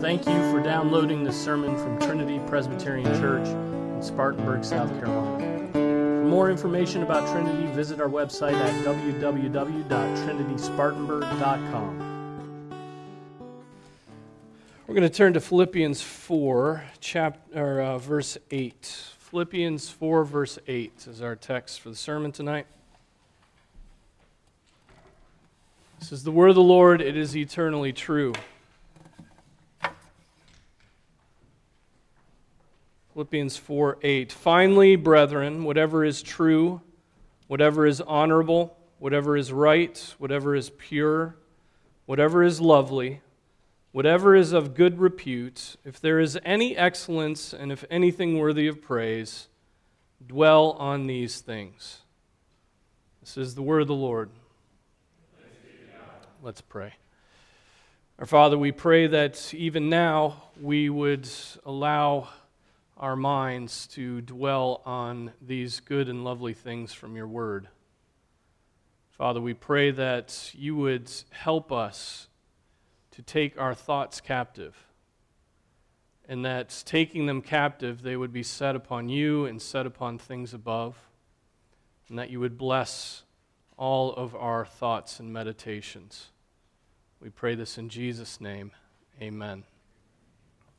Thank you for downloading this sermon from Trinity Presbyterian Church in Spartanburg, South Carolina. For more information about Trinity, visit our website at www.trinityspartanburg.com. We're going to turn to Philippians 4, chapter, uh, verse 8. Philippians 4, verse 8 is our text for the sermon tonight. This is the word of the Lord, it is eternally true. Philippians 4 8. Finally, brethren, whatever is true, whatever is honorable, whatever is right, whatever is pure, whatever is lovely, whatever is of good repute, if there is any excellence and if anything worthy of praise, dwell on these things. This is the word of the Lord. Let's pray. Our Father, we pray that even now we would allow our minds to dwell on these good and lovely things from your word. Father, we pray that you would help us to take our thoughts captive, and that taking them captive, they would be set upon you and set upon things above, and that you would bless all of our thoughts and meditations. We pray this in Jesus' name. Amen.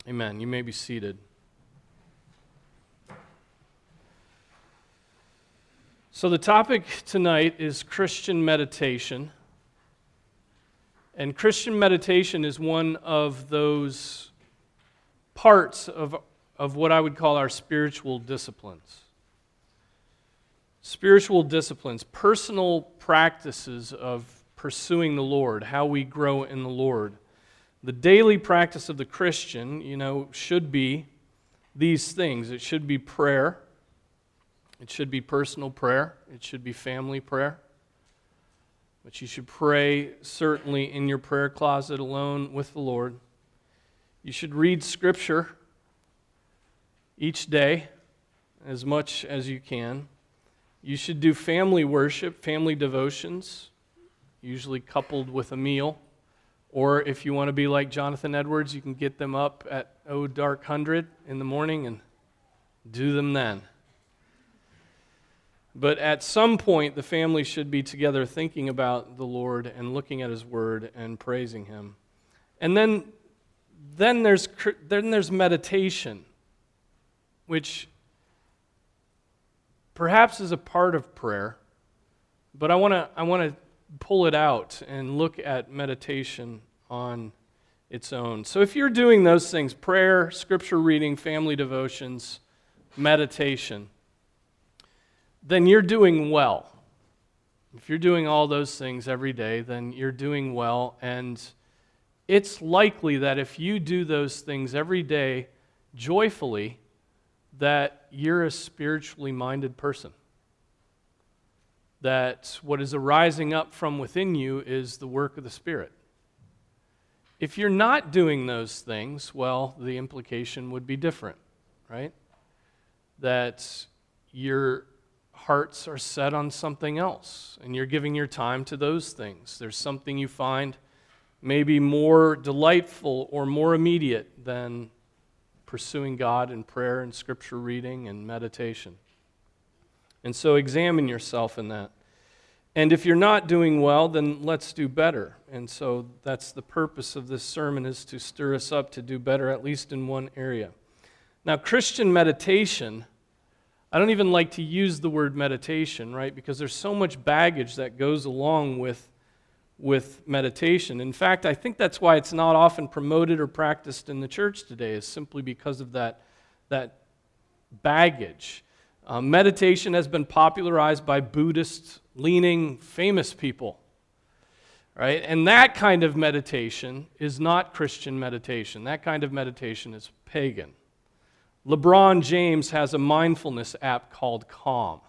Amen. You may be seated. So, the topic tonight is Christian meditation. And Christian meditation is one of those parts of, of what I would call our spiritual disciplines spiritual disciplines, personal practices of pursuing the Lord, how we grow in the Lord. The daily practice of the Christian, you know, should be these things. It should be prayer. It should be personal prayer. It should be family prayer. But you should pray certainly in your prayer closet alone with the Lord. You should read Scripture each day as much as you can. You should do family worship, family devotions, usually coupled with a meal. Or if you want to be like Jonathan Edwards, you can get them up at oh dark hundred in the morning and do them then. But at some point, the family should be together thinking about the Lord and looking at His Word and praising Him. And then, then, there's, then there's meditation, which perhaps is a part of prayer, but I want to I wanna pull it out and look at meditation on its own. So if you're doing those things prayer, scripture reading, family devotions, meditation then you're doing well. If you're doing all those things every day, then you're doing well. And it's likely that if you do those things every day joyfully, that you're a spiritually minded person. That what is arising up from within you is the work of the Spirit. If you're not doing those things, well, the implication would be different, right? That you're hearts are set on something else, and you're giving your time to those things. There's something you find maybe more delightful or more immediate than pursuing God in prayer and scripture reading and meditation. And so examine yourself in that. And if you're not doing well, then let's do better. And so that's the purpose of this sermon is to stir us up to do better at least in one area. Now, Christian meditation I don't even like to use the word meditation, right? Because there's so much baggage that goes along with, with meditation. In fact, I think that's why it's not often promoted or practiced in the church today, is simply because of that, that baggage. Uh, meditation has been popularized by Buddhist leaning famous people. Right? And that kind of meditation is not Christian meditation. That kind of meditation is pagan. LeBron James has a mindfulness app called Calm.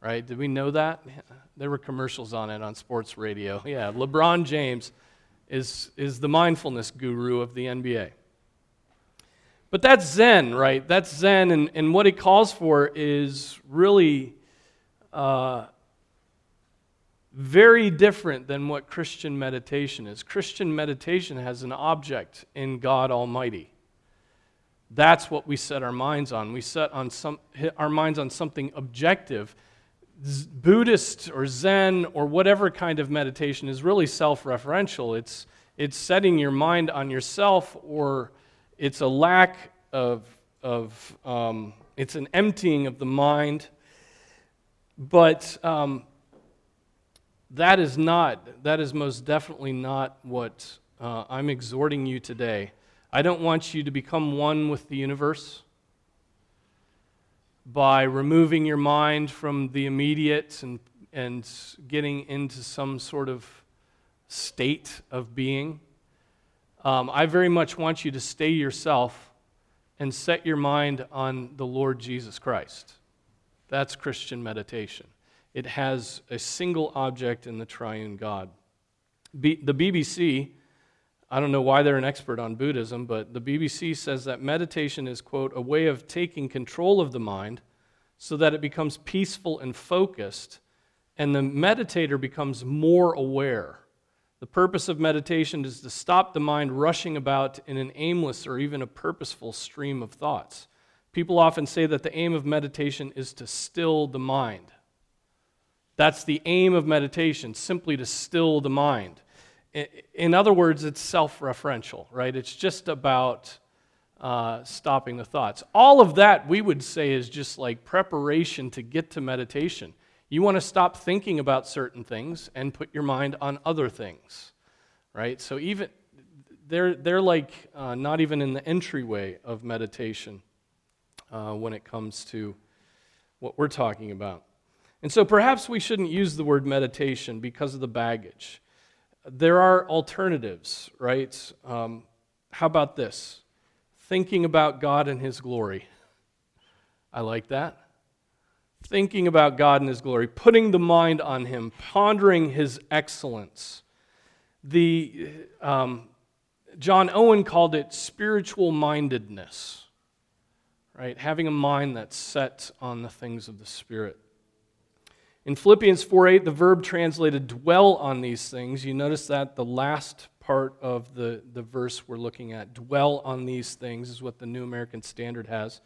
Right? Did we know that? There were commercials on it on sports radio. Yeah, LeBron James is, is the mindfulness guru of the NBA. But that's Zen, right? That's Zen, and, and what it calls for is really uh, very different than what Christian meditation is. Christian meditation has an object in God Almighty. That's what we set our minds on. We set on some, our minds on something objective. Buddhist or Zen or whatever kind of meditation is really self referential. It's, it's setting your mind on yourself, or it's a lack of, of um, it's an emptying of the mind. But um, that is not, that is most definitely not what uh, I'm exhorting you today. I don't want you to become one with the universe by removing your mind from the immediate and, and getting into some sort of state of being. Um, I very much want you to stay yourself and set your mind on the Lord Jesus Christ. That's Christian meditation. It has a single object in the triune God. B- the BBC I don't know why they're an expert on Buddhism, but the BBC says that meditation is, quote, a way of taking control of the mind so that it becomes peaceful and focused, and the meditator becomes more aware. The purpose of meditation is to stop the mind rushing about in an aimless or even a purposeful stream of thoughts. People often say that the aim of meditation is to still the mind. That's the aim of meditation, simply to still the mind in other words, it's self referential, right? It's just about uh, stopping the thoughts. All of that we would say is just like preparation to get to meditation. You want to stop thinking about certain things and put your mind on other things, right? So even they're, they're like uh, not even in the entryway of meditation uh, when it comes to what we're talking about. And so perhaps we shouldn't use the word meditation because of the baggage there are alternatives, right? Um, how about this? Thinking about God and His glory. I like that. Thinking about God and His glory, putting the mind on Him, pondering His excellence. The, um, John Owen called it spiritual mindedness, right? Having a mind that's set on the things of the Spirit. In Philippians 4:8, the verb translated dwell on these things. You notice that the last part of the, the verse we're looking at, dwell on these things, is what the New American Standard has.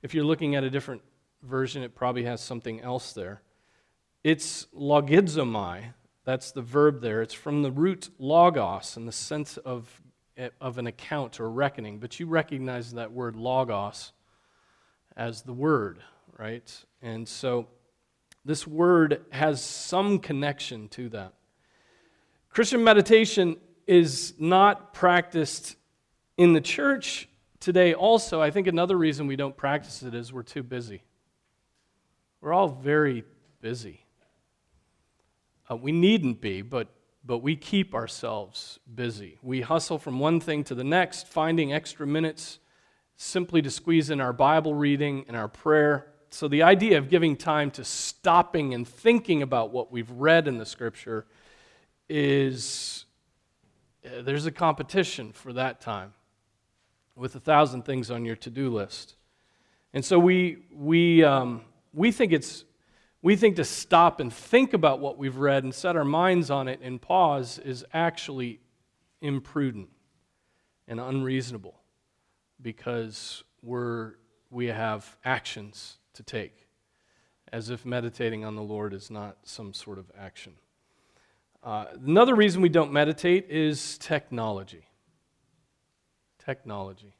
If you're looking at a different version, it probably has something else there. It's logizomai, that's the verb there. It's from the root logos in the sense of, eh, of an account or reckoning, but you recognize that word logos as the word, right? And so this word has some connection to that. Christian meditation is not practiced in the church today, also. I think another reason we don't practice it is we're too busy. We're all very busy. Uh, we needn't be, but, but we keep ourselves busy. We hustle from one thing to the next, finding extra minutes simply to squeeze in our Bible reading and our prayer. So, the idea of giving time to stopping and thinking about what we've read in the scripture is uh, there's a competition for that time with a thousand things on your to do list. And so, we, we, um, we, think it's, we think to stop and think about what we've read and set our minds on it and pause is actually imprudent and unreasonable because we're, we have actions to take, as if meditating on the Lord is not some sort of action. Uh, another reason we don't meditate is technology. Technology.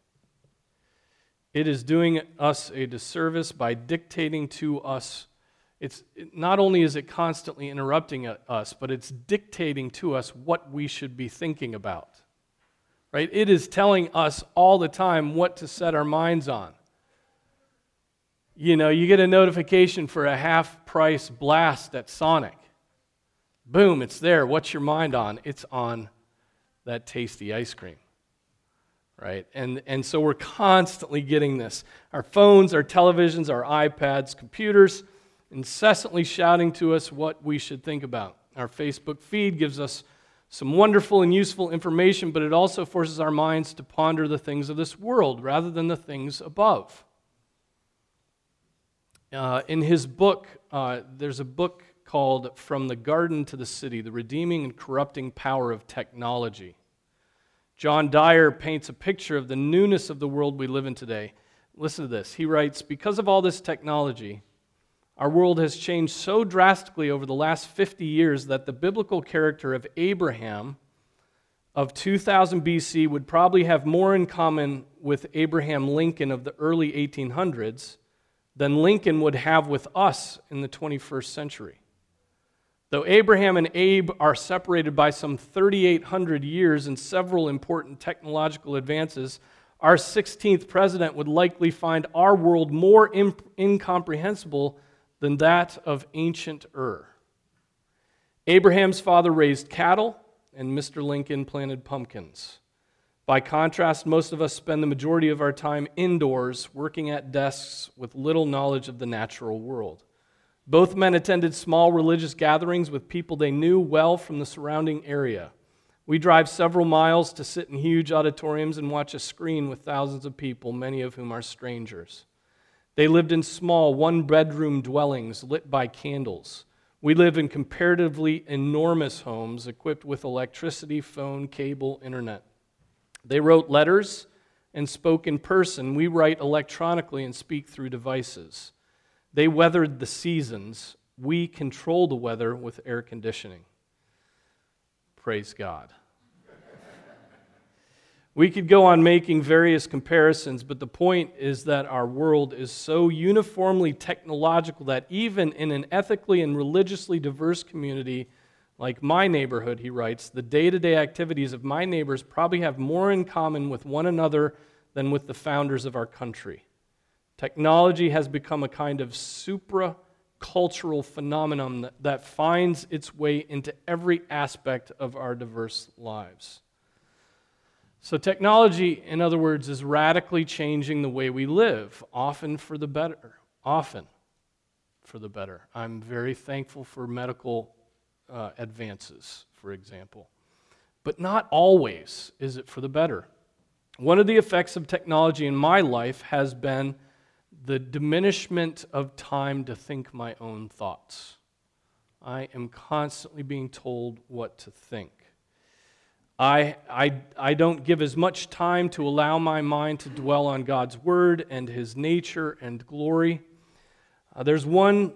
It is doing us a disservice by dictating to us. It's not only is it constantly interrupting us, but it's dictating to us what we should be thinking about. Right? It is telling us all the time what to set our minds on. You know, you get a notification for a half price blast at Sonic. Boom, it's there. What's your mind on? It's on that tasty ice cream. Right? And, and so we're constantly getting this. Our phones, our televisions, our iPads, computers, incessantly shouting to us what we should think about. Our Facebook feed gives us some wonderful and useful information, but it also forces our minds to ponder the things of this world rather than the things above. Uh, in his book, uh, there's a book called From the Garden to the City The Redeeming and Corrupting Power of Technology. John Dyer paints a picture of the newness of the world we live in today. Listen to this. He writes Because of all this technology, our world has changed so drastically over the last 50 years that the biblical character of Abraham of 2000 BC would probably have more in common with Abraham Lincoln of the early 1800s than Lincoln would have with us in the 21st century. Though Abraham and Abe are separated by some 3,800 years and several important technological advances, our 16th president would likely find our world more imp- incomprehensible than that of ancient Ur. Abraham's father raised cattle, and Mr. Lincoln planted pumpkins. By contrast, most of us spend the majority of our time indoors, working at desks with little knowledge of the natural world. Both men attended small religious gatherings with people they knew well from the surrounding area. We drive several miles to sit in huge auditoriums and watch a screen with thousands of people, many of whom are strangers. They lived in small, one bedroom dwellings lit by candles. We live in comparatively enormous homes equipped with electricity, phone, cable, internet. They wrote letters and spoke in person. We write electronically and speak through devices. They weathered the seasons. We control the weather with air conditioning. Praise God. We could go on making various comparisons, but the point is that our world is so uniformly technological that even in an ethically and religiously diverse community like my neighborhood, he writes, the day to day activities of my neighbors probably have more in common with one another than with the founders of our country. Technology has become a kind of supra cultural phenomenon that, that finds its way into every aspect of our diverse lives. So, technology, in other words, is radically changing the way we live, often for the better. Often for the better. I'm very thankful for medical uh, advances, for example. But not always is it for the better. One of the effects of technology in my life has been the diminishment of time to think my own thoughts. I am constantly being told what to think. I, I, I don't give as much time to allow my mind to dwell on God's word and his nature and glory. Uh, there's, one,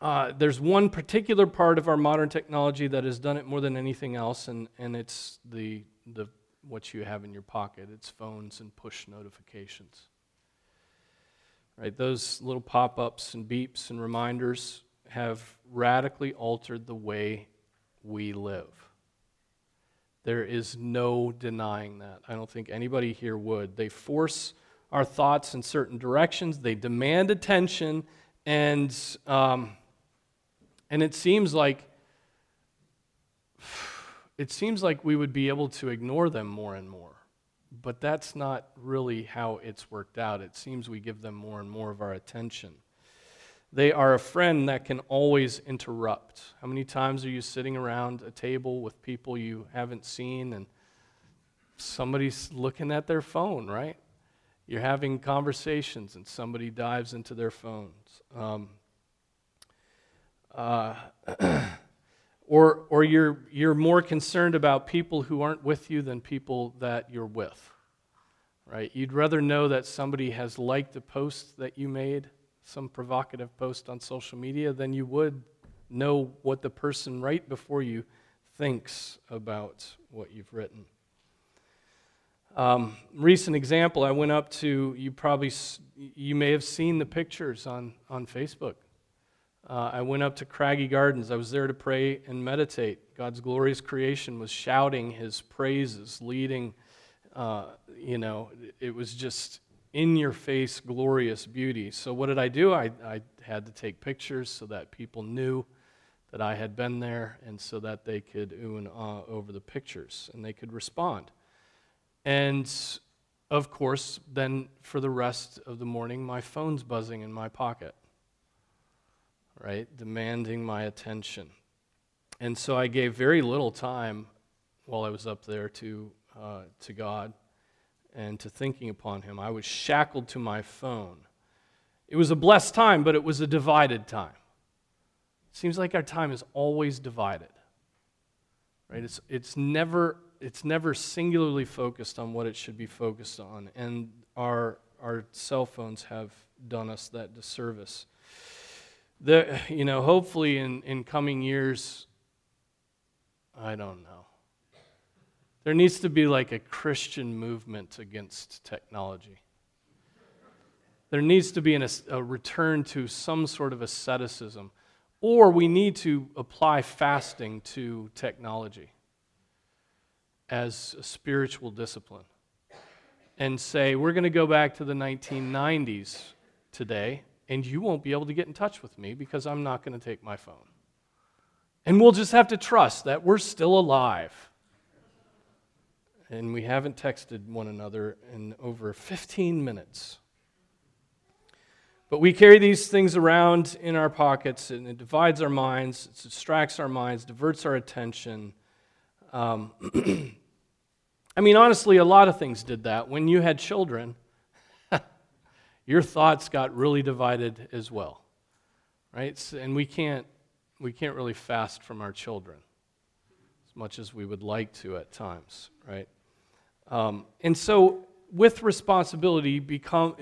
uh, there's one particular part of our modern technology that has done it more than anything else, and, and it's the, the, what you have in your pocket it's phones and push notifications. Right, those little pop ups and beeps and reminders have radically altered the way we live. There is no denying that. I don't think anybody here would. They force our thoughts in certain directions, they demand attention, and, um, and it seems like it seems like we would be able to ignore them more and more. But that's not really how it's worked out. It seems we give them more and more of our attention. They are a friend that can always interrupt. How many times are you sitting around a table with people you haven't seen and somebody's looking at their phone, right? You're having conversations and somebody dives into their phones. Um, uh, or or you're, you're more concerned about people who aren't with you than people that you're with, right? You'd rather know that somebody has liked a post that you made some provocative post on social media, than you would know what the person right before you thinks about what you've written. Um, recent example, I went up to, you probably, you may have seen the pictures on, on Facebook. Uh, I went up to Craggy Gardens. I was there to pray and meditate. God's glorious creation was shouting his praises, leading, uh, you know, it was just in your face, glorious beauty. So, what did I do? I, I had to take pictures so that people knew that I had been there and so that they could ooh and ah over the pictures and they could respond. And of course, then for the rest of the morning, my phone's buzzing in my pocket, right? Demanding my attention. And so I gave very little time while I was up there to, uh, to God and to thinking upon him. I was shackled to my phone. It was a blessed time, but it was a divided time. seems like our time is always divided. Right? It's, it's, never, it's never singularly focused on what it should be focused on. And our, our cell phones have done us that disservice. The, you know, hopefully in, in coming years, I don't know. There needs to be like a Christian movement against technology. There needs to be an, a return to some sort of asceticism. Or we need to apply fasting to technology as a spiritual discipline and say, we're going to go back to the 1990s today, and you won't be able to get in touch with me because I'm not going to take my phone. And we'll just have to trust that we're still alive. And we haven't texted one another in over 15 minutes. But we carry these things around in our pockets, and it divides our minds, it distracts our minds, diverts our attention. Um, I mean, honestly, a lot of things did that. When you had children, your thoughts got really divided as well, right? And we can't, we can't really fast from our children as much as we would like to at times, right? Um, and so, with responsibility, become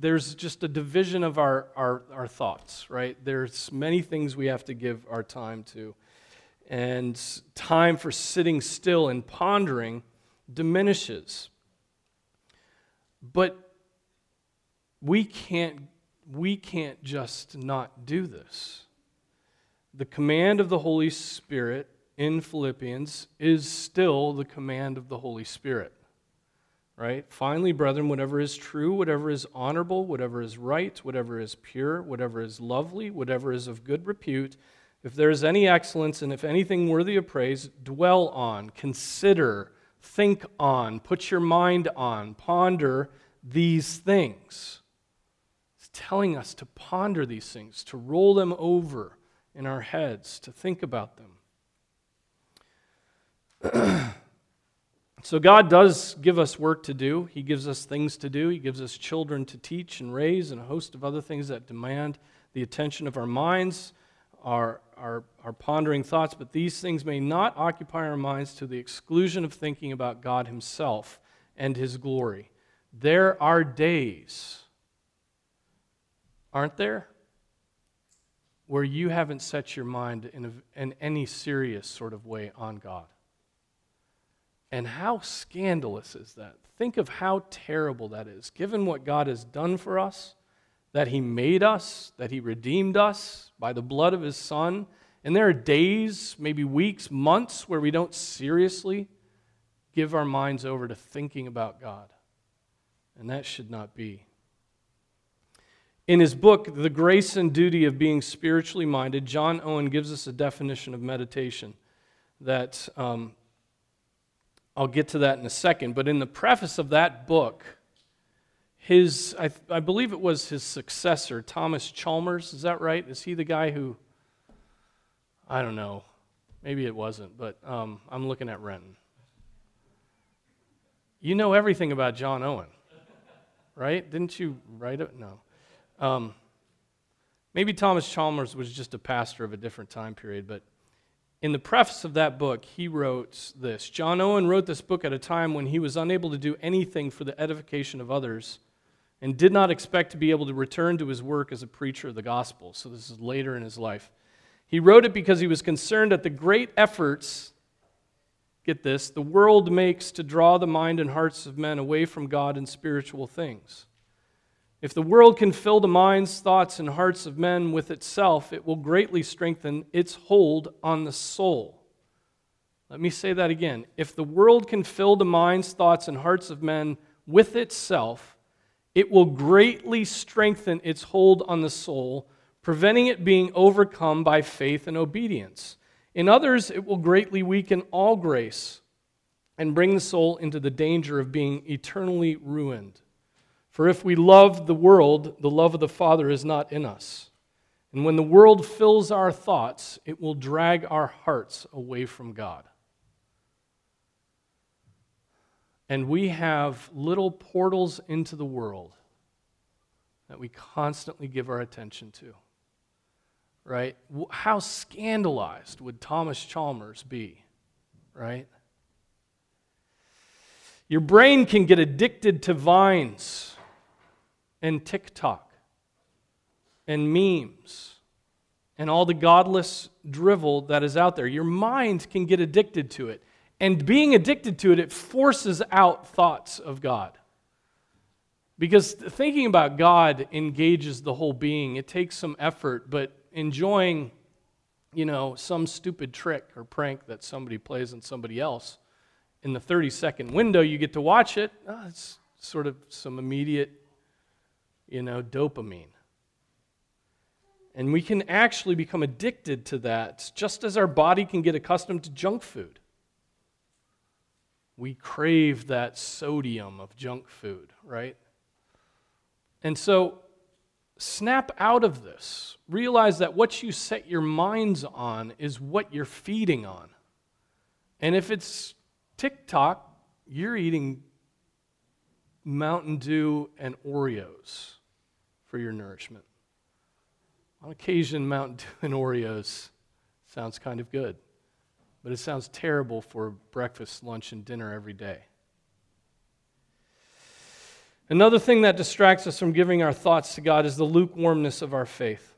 there's just a division of our, our, our thoughts, right? There's many things we have to give our time to. And time for sitting still and pondering diminishes. But we can't, we can't just not do this. The command of the Holy Spirit in Philippians is still the command of the Holy Spirit right? Finally, brethren, whatever is true, whatever is honorable, whatever is right, whatever is pure, whatever is lovely, whatever is of good repute, if there is any excellence and if anything worthy of praise, dwell on, consider, think on, put your mind on, ponder these things. Telling us to ponder these things, to roll them over in our heads, to think about them. So, God does give us work to do. He gives us things to do. He gives us children to teach and raise, and a host of other things that demand the attention of our minds, our, our, our pondering thoughts. But these things may not occupy our minds to the exclusion of thinking about God Himself and His glory. There are days, aren't there, where you haven't set your mind in, a, in any serious sort of way on God. And how scandalous is that? Think of how terrible that is, given what God has done for us, that He made us, that He redeemed us by the blood of His Son. And there are days, maybe weeks, months, where we don't seriously give our minds over to thinking about God. And that should not be. In his book, The Grace and Duty of Being Spiritually Minded, John Owen gives us a definition of meditation that um, I'll get to that in a second. But in the preface of that book, his, I, I, believe it was his successor, Thomas Chalmers, is that right? Is he the guy who, I don't know, maybe it wasn't, but um, I'm looking at Renton. You know everything about John Owen, right? Didn't you write it? No. Um, maybe Thomas Chalmers was just a pastor of a different time period, but in the preface of that book, he wrote this John Owen wrote this book at a time when he was unable to do anything for the edification of others and did not expect to be able to return to his work as a preacher of the gospel. So, this is later in his life. He wrote it because he was concerned at the great efforts, get this, the world makes to draw the mind and hearts of men away from God and spiritual things. If the world can fill the minds, thoughts, and hearts of men with itself, it will greatly strengthen its hold on the soul. Let me say that again. If the world can fill the minds, thoughts, and hearts of men with itself, it will greatly strengthen its hold on the soul, preventing it being overcome by faith and obedience. In others, it will greatly weaken all grace and bring the soul into the danger of being eternally ruined. For if we love the world, the love of the Father is not in us. And when the world fills our thoughts, it will drag our hearts away from God. And we have little portals into the world that we constantly give our attention to. right? How scandalized would Thomas Chalmers be, right? Your brain can get addicted to vines and TikTok and memes and all the godless drivel that is out there. Your mind can get addicted to it. And being addicted to it, it forces out thoughts of God. Because thinking about God engages the whole being. It takes some effort, but enjoying, you know, some stupid trick or prank that somebody plays on somebody else in the 30 second window you get to watch it, oh, it's sort of some immediate, you know, dopamine. And we can actually become addicted to that just as our body can get accustomed to junk food. We crave that sodium of junk food, right? And so snap out of this. Realize that what you set your minds on is what you're feeding on. And if it's TikTok, you're eating Mountain Dew and Oreos for your nourishment. On occasion, Mountain Dew and Oreos sounds kind of good, but it sounds terrible for breakfast, lunch, and dinner every day. Another thing that distracts us from giving our thoughts to God is the lukewarmness of our faith.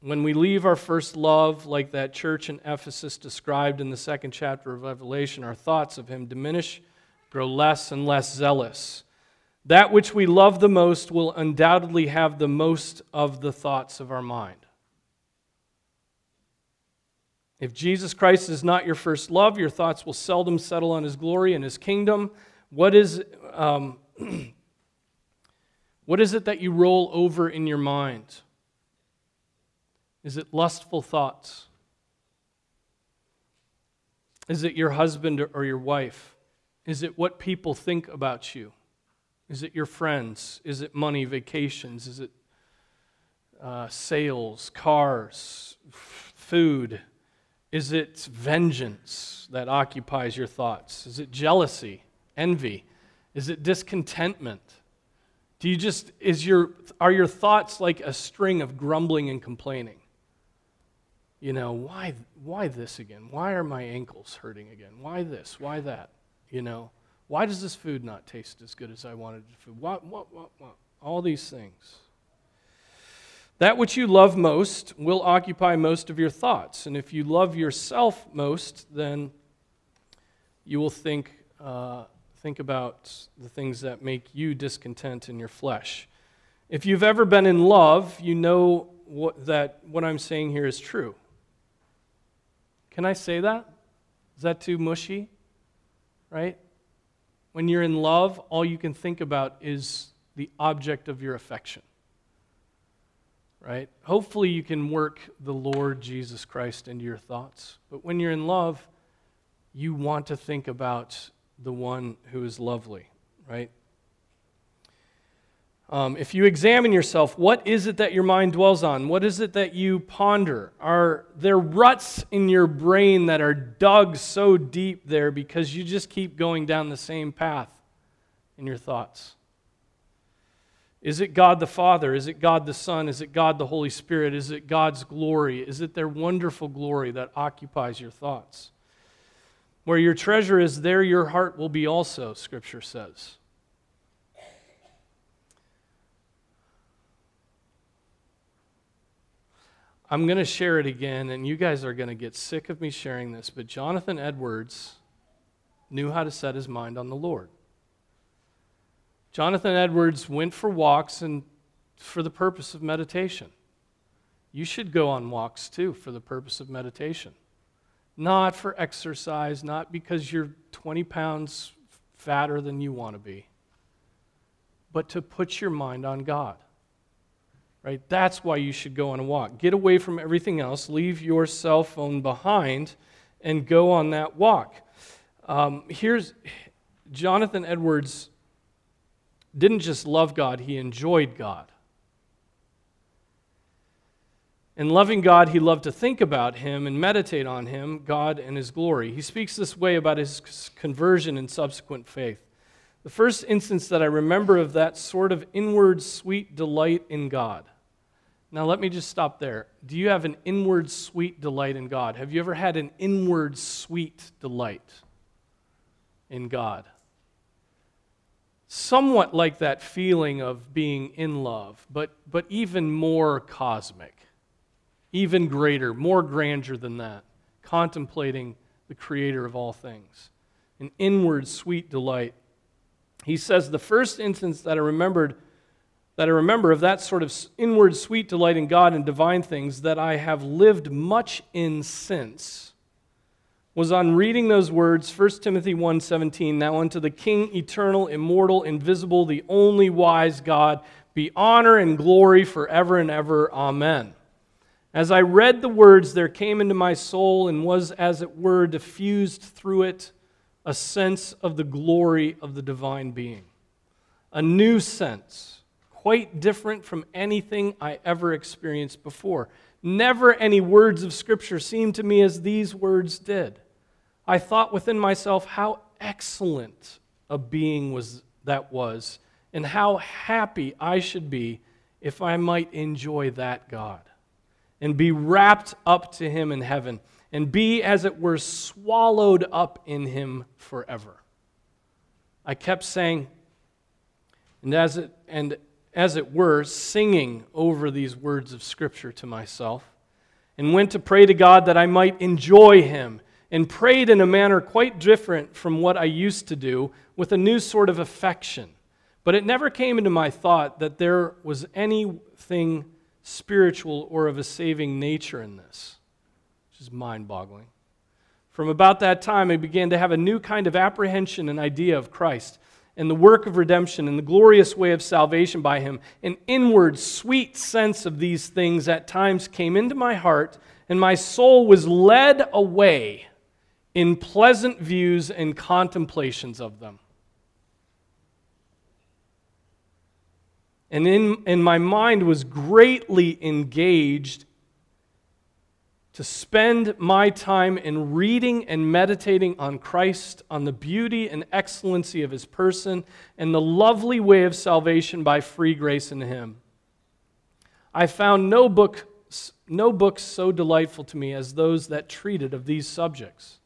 When we leave our first love, like that church in Ephesus described in the second chapter of Revelation, our thoughts of Him diminish, grow less and less zealous. That which we love the most will undoubtedly have the most of the thoughts of our mind. If Jesus Christ is not your first love, your thoughts will seldom settle on his glory and his kingdom. What is, um, what is it that you roll over in your mind? Is it lustful thoughts? Is it your husband or your wife? Is it what people think about you? Is it your friends? Is it money, vacations? Is it uh, sales, cars, f- food? Is it vengeance that occupies your thoughts? Is it jealousy, envy? Is it discontentment? Do you just, is your, are your thoughts like a string of grumbling and complaining? You know, why, why this again? Why are my ankles hurting again? Why this? Why that? You know? Why does this food not taste as good as I wanted it to? What, what, what, what? All these things. That which you love most will occupy most of your thoughts. And if you love yourself most, then you will think, uh, think about the things that make you discontent in your flesh. If you've ever been in love, you know what, that what I'm saying here is true. Can I say that? Is that too mushy? Right? When you're in love, all you can think about is the object of your affection. Right? Hopefully, you can work the Lord Jesus Christ into your thoughts. But when you're in love, you want to think about the one who is lovely, right? Um, if you examine yourself, what is it that your mind dwells on? What is it that you ponder? Are there ruts in your brain that are dug so deep there because you just keep going down the same path in your thoughts? Is it God the Father? Is it God the Son? Is it God the Holy Spirit? Is it God's glory? Is it their wonderful glory that occupies your thoughts? Where your treasure is, there your heart will be also, Scripture says. I'm going to share it again, and you guys are going to get sick of me sharing this, but Jonathan Edwards knew how to set his mind on the Lord. Jonathan Edwards went for walks and for the purpose of meditation. You should go on walks too for the purpose of meditation. Not for exercise, not because you're 20 pounds fatter than you want to be, but to put your mind on God right? That's why you should go on a walk. Get away from everything else, leave your cell phone behind, and go on that walk. Um, here's Jonathan Edwards didn't just love God, he enjoyed God. In loving God, he loved to think about him and meditate on him, God and his glory. He speaks this way about his conversion and subsequent faith. The first instance that I remember of that sort of inward sweet delight in God Now, let me just stop there. Do you have an inward sweet delight in God? Have you ever had an inward sweet delight in God? Somewhat like that feeling of being in love, but, but even more cosmic, even greater, more grandeur than that, contemplating the Creator of all things. An inward sweet delight. He says the first instance that I remembered that I remember of that sort of inward sweet delight in God and divine things that I have lived much in since was on reading those words 1 Timothy 1:17 now unto the king eternal immortal invisible the only wise God be honor and glory forever and ever. Amen. As I read the words there came into my soul and was as it were diffused through it a sense of the glory of the divine being a new sense quite different from anything I ever experienced before. Never any words of Scripture seemed to me as these words did. I thought within myself how excellent a being was that was, and how happy I should be if I might enjoy that God and be rapt up to Him in heaven and be, as it were, swallowed up in Him forever. I kept saying, and as it, and as it were, singing over these words of Scripture to myself, and went to pray to God that I might enjoy Him, and prayed in a manner quite different from what I used to do, with a new sort of affection. But it never came into my thought that there was anything spiritual or of a saving nature in this, which is mind boggling. From about that time, I began to have a new kind of apprehension and idea of Christ and the work of redemption and the glorious way of salvation by him, an inward, sweet sense of these things at times came into my heart, and my soul was led away in pleasant views and contemplations of them. And, in, and my mind was greatly engaged to spend my time in reading and meditating on Christ, on the beauty and excellency of his person, and the lovely way of salvation by free grace in him. I found no book no books so delightful to me as those that treated of these subjects.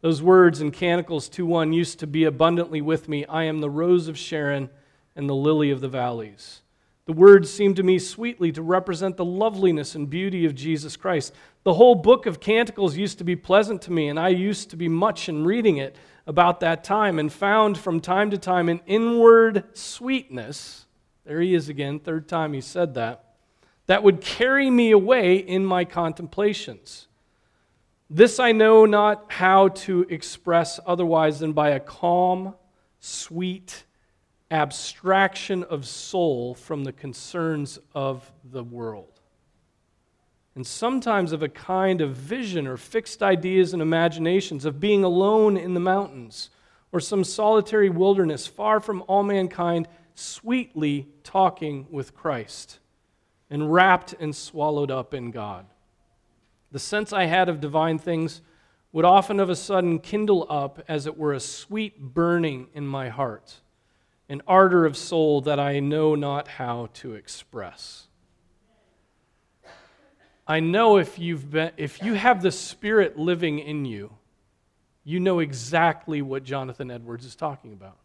Those words in Canticles 2:1 used to be abundantly with me, I am the rose of Sharon and the lily of the valleys. The words seem to me sweetly to represent the loveliness and beauty of Jesus Christ. The whole book of Canticles used to be pleasant to me, and I used to be much in reading it about that time and found from time to time an inward sweetness. There he is again, third time he said that. That would carry me away in my contemplations. This I know not how to express otherwise than by a calm, sweet, abstraction of soul from the concerns of the world. And sometimes of a kind of vision or fixed ideas and imaginations of being alone in the mountains or some solitary wilderness far from all mankind, sweetly talking with Christ and rapt and swallowed up in God. The sense I had of divine things would often of a sudden kindle up, as it were, a sweet burning in my heart an ardor of soul that I know not how to express. I know if, you've been, if you have the Spirit living in you, you know exactly what Jonathan Edwards is talking about.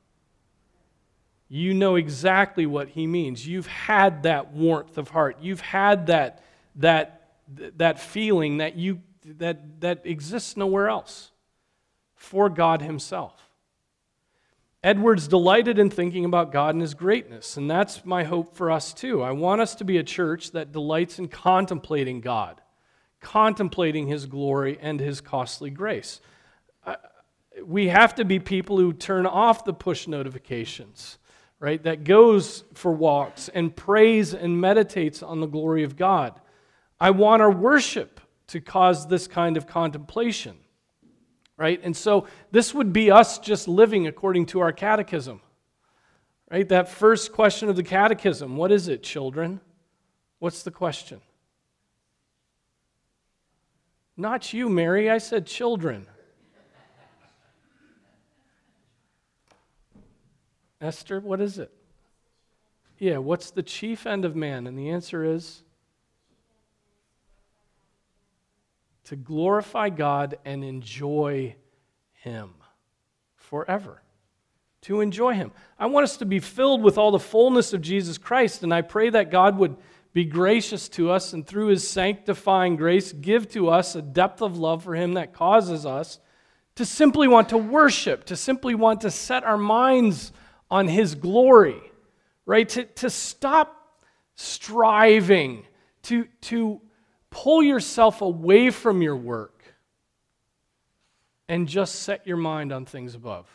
You know exactly what he means. You've had that warmth of heart. You've had that, that, that feeling that, you, that, that exists nowhere else for God Himself. Edwards delighted in thinking about God and his greatness, and that's my hope for us too. I want us to be a church that delights in contemplating God, contemplating his glory and his costly grace. We have to be people who turn off the push notifications, right? That goes for walks and prays and meditates on the glory of God. I want our worship to cause this kind of contemplation right? And so this would be us just living according to our catechism, right? That first question of the catechism what is it, children? What's the question? Not you, Mary. I said children. Esther, what is it? Yeah, what's the chief end of man? And the answer is to glorify God and enjoy Him forever. To enjoy Him. I want us to be filled with all the fullness of Jesus Christ, and I pray that God would be gracious to us and through His sanctifying grace give to us a depth of love for Him that causes us to simply want to worship, to simply want to set our minds on His glory, right? To, to stop striving, to, to pull yourself away from your work and just set your mind on things above,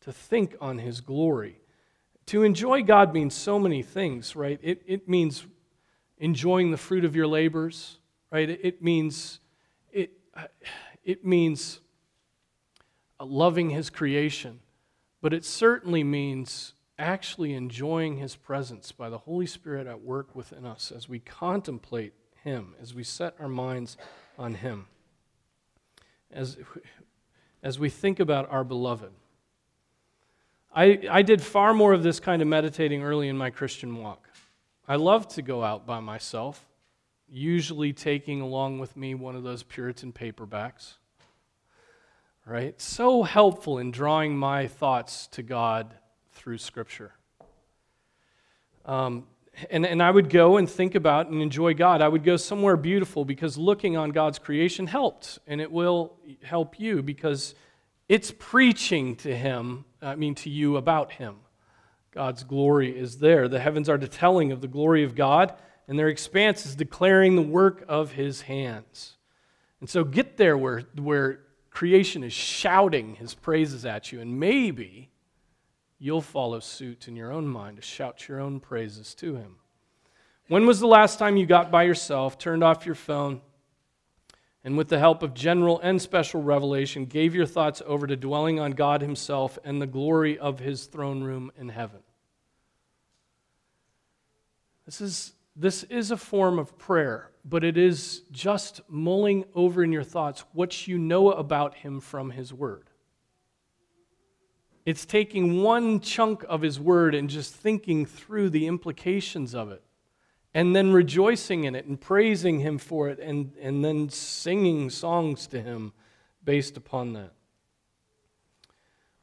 to think on His glory. To enjoy God means so many things, right? It, it means enjoying the fruit of your labors, right? It, it means, it, it means loving His creation, but it certainly means actually enjoying His presence by the Holy Spirit at work within us as we contemplate Him, as we set our minds on Him, as, as we think about our beloved. I, I did far more of this kind of meditating early in my Christian walk. I loved to go out by myself, usually taking along with me one of those Puritan paperbacks. Right? So helpful in drawing my thoughts to God through Scripture. Um, and, and I would go and think about and enjoy God. I would go somewhere beautiful because looking on God's creation helped, and it will help you because it's preaching to Him, I mean to you about Him. God's glory is there. The heavens are the telling of the glory of God, and their expanse is declaring the work of His hands. And so get there where, where creation is shouting His praises at you, and maybe you'll follow suit in your own mind to shout your own praises to Him. When was the last time you got by yourself, turned off your phone, and with the help of general and special revelation, gave your thoughts over to dwelling on God Himself and the glory of His throne room in heaven? This is, this is a form of prayer, but it is just mulling over in your thoughts what you know about Him from His Word. It's taking one chunk of his word and just thinking through the implications of it, and then rejoicing in it and praising him for it, and, and then singing songs to him based upon that.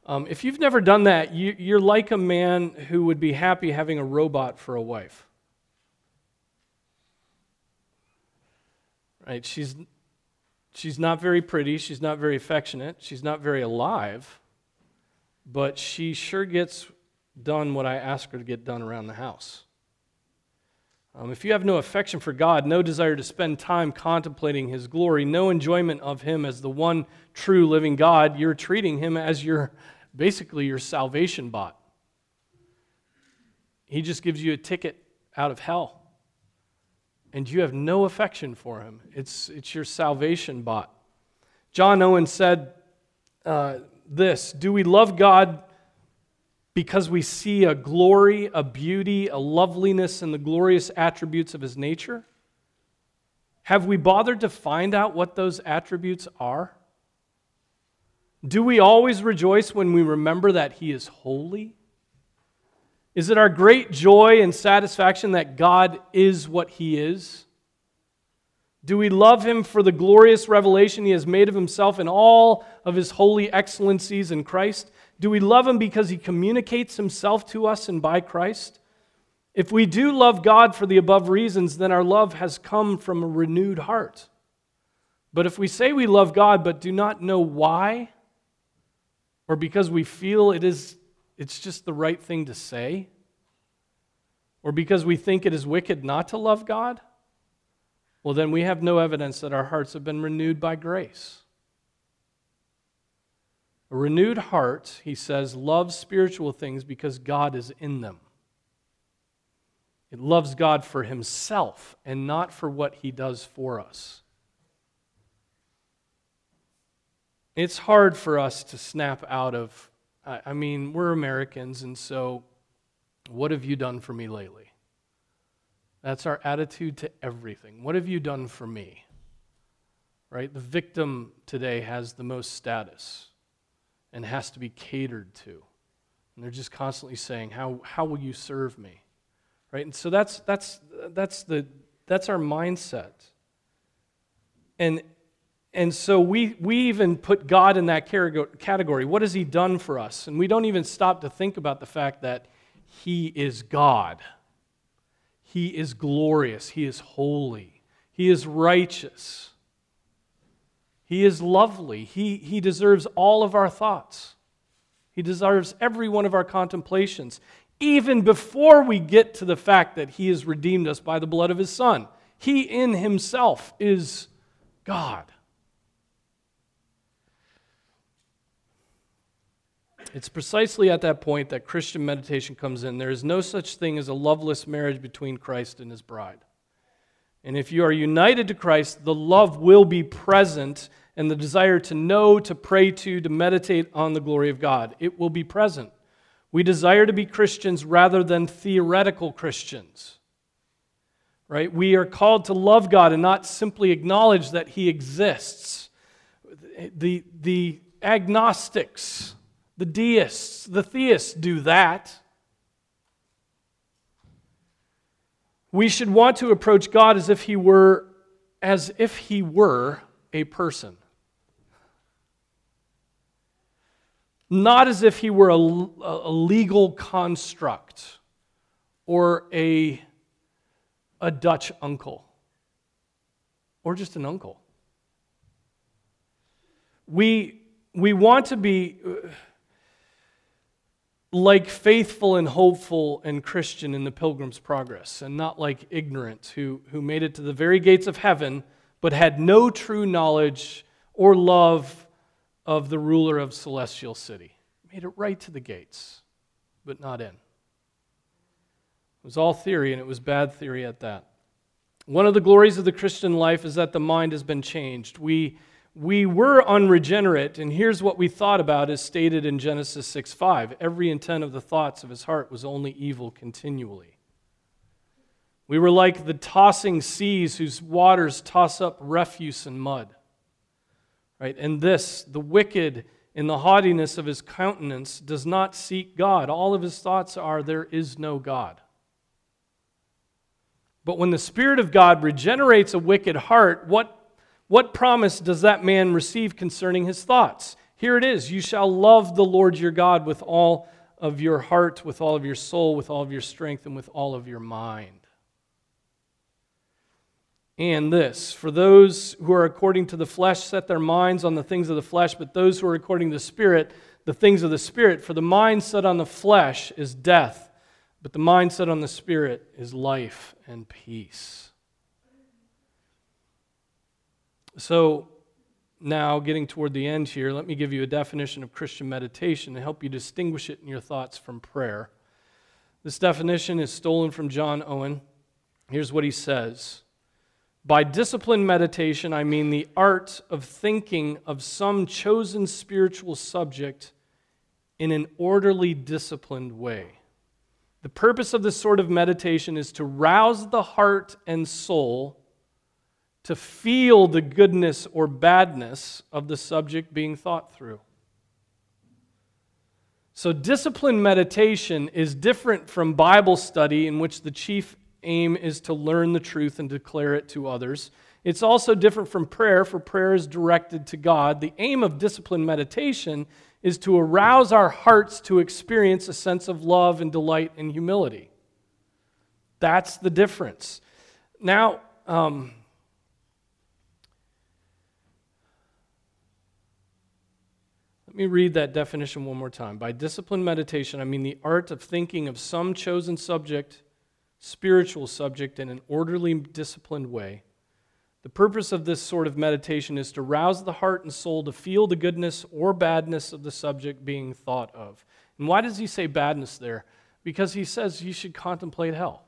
Um, if you've never done that, you, you're like a man who would be happy having a robot for a wife. Right? She's, she's not very pretty, she's not very affectionate, she's not very alive but she sure gets done what I ask her to get done around the house. Um, if you have no affection for God, no desire to spend time contemplating His glory, no enjoyment of Him as the one true living God, you're treating Him as your basically your salvation bot. He just gives you a ticket out of hell. And you have no affection for Him. It's, it's your salvation bot. John Owen said, uh, this Do we love God because we see a glory, a beauty, a loveliness, and the glorious attributes of His nature? Have we bothered to find out what those attributes are? Do we always rejoice when we remember that He is holy? Is it our great joy and satisfaction that God is what He is? Do we love him for the glorious revelation he has made of himself and all of his holy excellencies in Christ? Do we love him because he communicates himself to us and by Christ? If we do love God for the above reasons, then our love has come from a renewed heart. But if we say we love God but do not know why, or because we feel it is it's just the right thing to say, or because we think it is wicked not to love God, well, then we have no evidence that our hearts have been renewed by grace. A renewed heart, he says, loves spiritual things because God is in them. It loves God for himself and not for what he does for us. It's hard for us to snap out of, I mean, we're Americans, and so what have you done for me lately? That's our attitude to everything. What have you done for me? Right? The victim today has the most status and has to be catered to. And they're just constantly saying, How, how will you serve me? Right? And so that's, that's, that's, the, that's our mindset. And, and so we, we even put God in that category. What has He done for us? And we don't even stop to think about the fact that He is God. He is glorious. He is holy. He is righteous. He is lovely. He, he deserves all of our thoughts. He deserves every one of our contemplations, even before we get to the fact that He has redeemed us by the blood of His Son. He in Himself is God. It's precisely at that point that Christian meditation comes in. There is no such thing as a loveless marriage between Christ and his bride. And if you are united to Christ, the love will be present and the desire to know, to pray to, to meditate on the glory of God. It will be present. We desire to be Christians rather than theoretical Christians. Right? We are called to love God and not simply acknowledge that He exists. The, the agnostics, the deists, the theists do that. We should want to approach God as if he were as if he were a person. Not as if he were a, a legal construct or a, a Dutch uncle or just an uncle. We, we want to be like faithful and hopeful and Christian in the Pilgrim's Progress, and not like ignorant who, who made it to the very gates of heaven but had no true knowledge or love of the ruler of Celestial City. Made it right to the gates, but not in. It was all theory, and it was bad theory at that. One of the glories of the Christian life is that the mind has been changed. We we were unregenerate, and here's what we thought about as stated in Genesis 6 5. Every intent of the thoughts of his heart was only evil continually. We were like the tossing seas whose waters toss up refuse and mud. Right? And this, the wicked, in the haughtiness of his countenance, does not seek God. All of his thoughts are, there is no God. But when the Spirit of God regenerates a wicked heart, what what promise does that man receive concerning his thoughts? Here it is You shall love the Lord your God with all of your heart, with all of your soul, with all of your strength, and with all of your mind. And this, for those who are according to the flesh set their minds on the things of the flesh, but those who are according to the Spirit, the things of the Spirit. For the mind set on the flesh is death, but the mind set on the Spirit is life and peace. So, now getting toward the end here, let me give you a definition of Christian meditation to help you distinguish it in your thoughts from prayer. This definition is stolen from John Owen. Here's what he says By disciplined meditation, I mean the art of thinking of some chosen spiritual subject in an orderly, disciplined way. The purpose of this sort of meditation is to rouse the heart and soul to feel the goodness or badness of the subject being thought through. So, disciplined meditation is different from Bible study, in which the chief aim is to learn the truth and declare it to others. It's also different from prayer, for prayer is directed to God. The aim of disciplined meditation is to arouse our hearts to experience a sense of love and delight and humility. That's the difference. Now, um, Let me read that definition one more time. By disciplined meditation, I mean the art of thinking of some chosen subject, spiritual subject, in an orderly, disciplined way. The purpose of this sort of meditation is to rouse the heart and soul to feel the goodness or badness of the subject being thought of. And why does he say badness there? Because he says you should contemplate hell.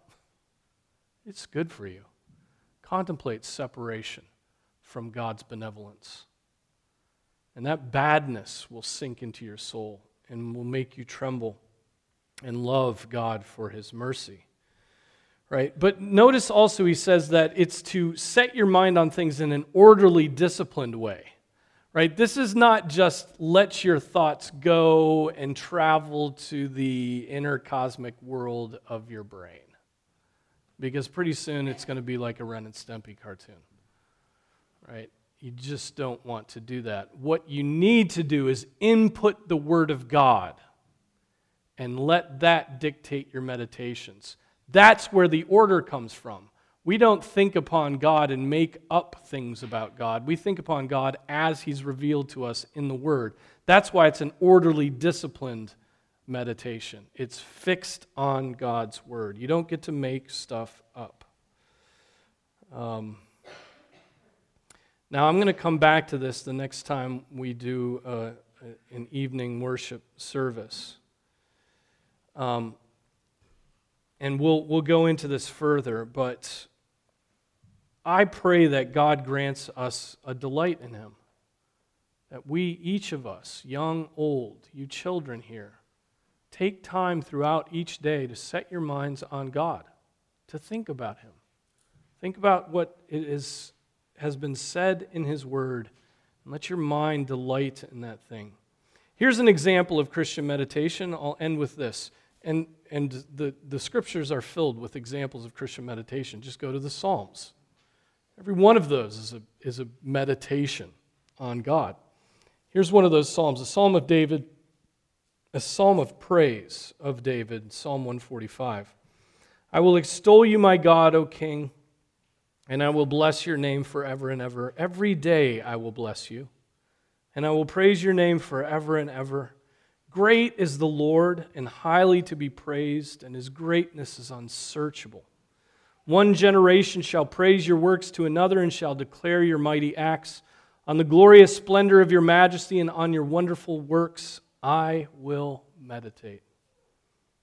It's good for you. Contemplate separation from God's benevolence. And that badness will sink into your soul and will make you tremble and love God for his mercy. Right? But notice also he says that it's to set your mind on things in an orderly, disciplined way. Right? This is not just let your thoughts go and travel to the inner cosmic world of your brain. Because pretty soon it's going to be like a Ren and Stimpy cartoon. Right? You just don't want to do that. What you need to do is input the Word of God and let that dictate your meditations. That's where the order comes from. We don't think upon God and make up things about God. We think upon God as He's revealed to us in the Word. That's why it's an orderly, disciplined meditation. It's fixed on God's Word. You don't get to make stuff up. Um, now, I'm going to come back to this the next time we do uh, an evening worship service. Um, and we'll, we'll go into this further, but I pray that God grants us a delight in Him. That we, each of us, young, old, you children here, take time throughout each day to set your minds on God, to think about Him. Think about what it is has been said in His Word, and let your mind delight in that thing. Here's an example of Christian meditation. I'll end with this. And, and the, the scriptures are filled with examples of Christian meditation. Just go to the Psalms. Every one of those is a, is a meditation on God. Here's one of those Psalms a Psalm of David, a psalm of praise of David, Psalm 145. I will extol you, my God, O King. And I will bless your name forever and ever. Every day I will bless you, and I will praise your name forever and ever. Great is the Lord, and highly to be praised, and his greatness is unsearchable. One generation shall praise your works to another, and shall declare your mighty acts. On the glorious splendor of your majesty and on your wonderful works I will meditate.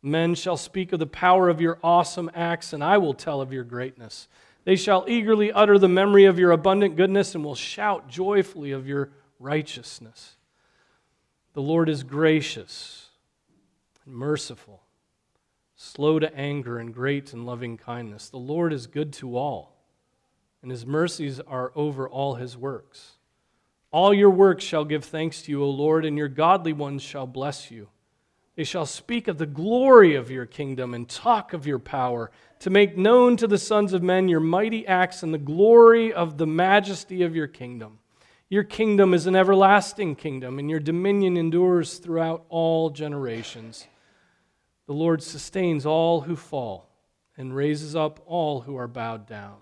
Men shall speak of the power of your awesome acts, and I will tell of your greatness. They shall eagerly utter the memory of your abundant goodness and will shout joyfully of your righteousness. The Lord is gracious and merciful, slow to anger, and great in loving kindness. The Lord is good to all, and his mercies are over all his works. All your works shall give thanks to you, O Lord, and your godly ones shall bless you. They shall speak of the glory of your kingdom and talk of your power, to make known to the sons of men your mighty acts and the glory of the majesty of your kingdom. Your kingdom is an everlasting kingdom, and your dominion endures throughout all generations. The Lord sustains all who fall and raises up all who are bowed down.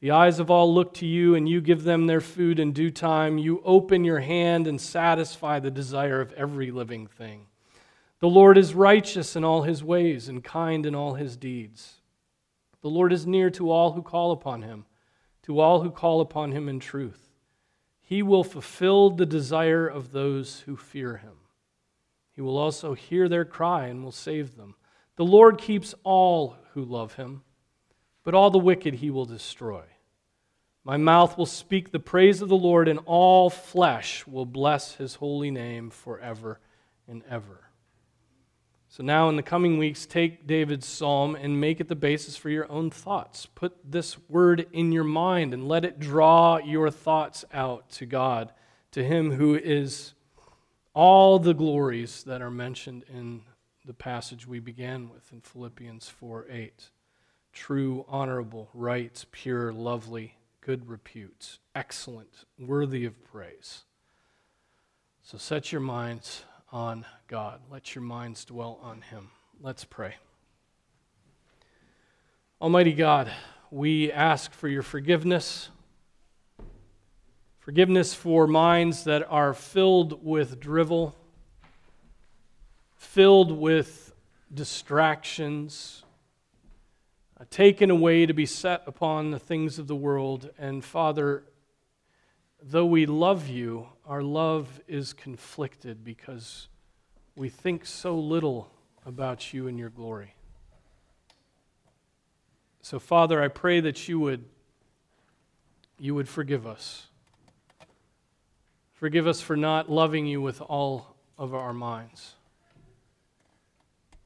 The eyes of all look to you, and you give them their food in due time. You open your hand and satisfy the desire of every living thing. The Lord is righteous in all his ways and kind in all his deeds. The Lord is near to all who call upon him, to all who call upon him in truth. He will fulfill the desire of those who fear him. He will also hear their cry and will save them. The Lord keeps all who love him, but all the wicked he will destroy. My mouth will speak the praise of the Lord, and all flesh will bless his holy name forever and ever. So now, in the coming weeks, take David's psalm and make it the basis for your own thoughts. Put this word in your mind and let it draw your thoughts out to God, to Him who is all the glories that are mentioned in the passage we began with in Philippians 4 8. True, honorable, right, pure, lovely, good repute, excellent, worthy of praise. So set your minds on God. Let your minds dwell on Him. Let's pray. Almighty God, we ask for your forgiveness. Forgiveness for minds that are filled with drivel, filled with distractions, uh, taken away to be set upon the things of the world. And Father, though we love you, our love is conflicted because we think so little about you and your glory. So, Father, I pray that you would, you would forgive us. Forgive us for not loving you with all of our minds.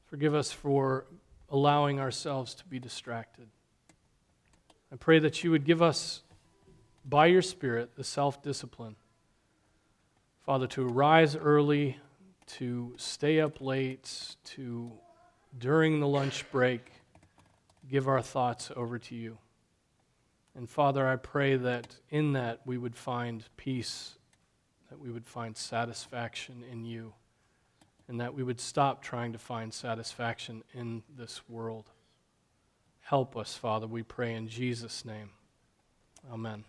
Forgive us for allowing ourselves to be distracted. I pray that you would give us, by your Spirit, the self discipline, Father, to arise early, to stay up late, to, during the lunch break, give our thoughts over to you. And Father, I pray that in that we would find peace, that we would find satisfaction in you, and that we would stop trying to find satisfaction in this world. Help us, Father, we pray in Jesus' name. Amen.